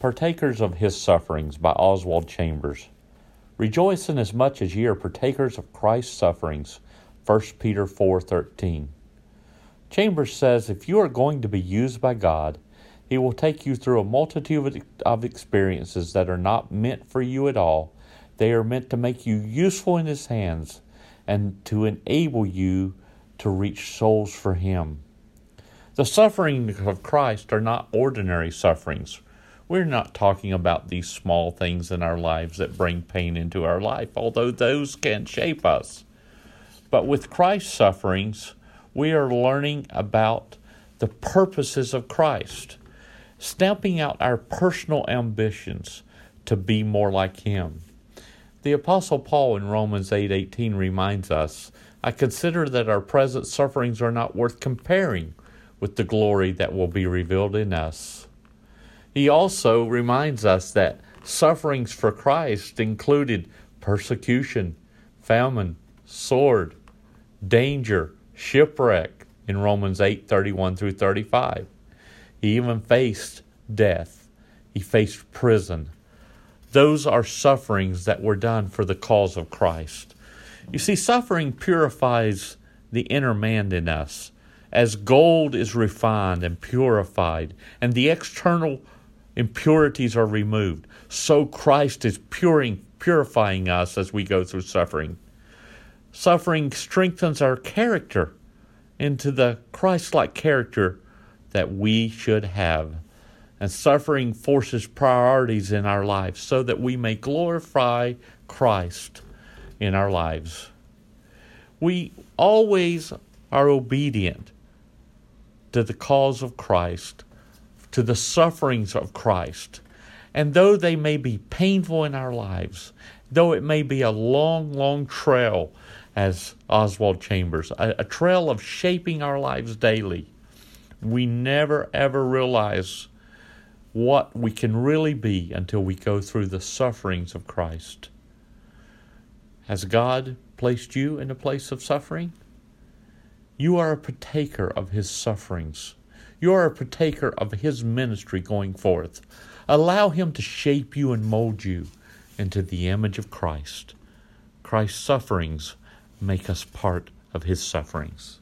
Partakers of His Sufferings by Oswald Chambers. Rejoice inasmuch as much as ye are partakers of Christ's sufferings. 1 Peter 4:13. Chambers says if you are going to be used by God, he will take you through a multitude of experiences that are not meant for you at all. They are meant to make you useful in his hands and to enable you to reach souls for him. The sufferings of Christ are not ordinary sufferings. We're not talking about these small things in our lives that bring pain into our life, although those can shape us. But with Christ's sufferings, we are learning about the purposes of Christ, stamping out our personal ambitions to be more like Him. The apostle Paul in Romans 8:18 8, reminds us, I consider that our present sufferings are not worth comparing with the glory that will be revealed in us. He also reminds us that sufferings for Christ included persecution, famine, sword, danger, shipwreck in Romans 8 31 through 35. He even faced death, he faced prison. Those are sufferings that were done for the cause of Christ. You see, suffering purifies the inner man in us. As gold is refined and purified, and the external impurities are removed. So Christ is puring, purifying us as we go through suffering. Suffering strengthens our character into the Christ like character that we should have. And suffering forces priorities in our lives so that we may glorify Christ in our lives. We always are obedient to the cause of Christ to the sufferings of Christ. And though they may be painful in our lives, though it may be a long, long trail, as Oswald Chambers, a, a trail of shaping our lives daily, we never ever realize what we can really be until we go through the sufferings of Christ. Has God placed you in a place of suffering? You are a partaker of his sufferings. You are a partaker of His ministry going forth. Allow Him to shape you and mold you into the image of Christ. Christ's sufferings make us part of His sufferings.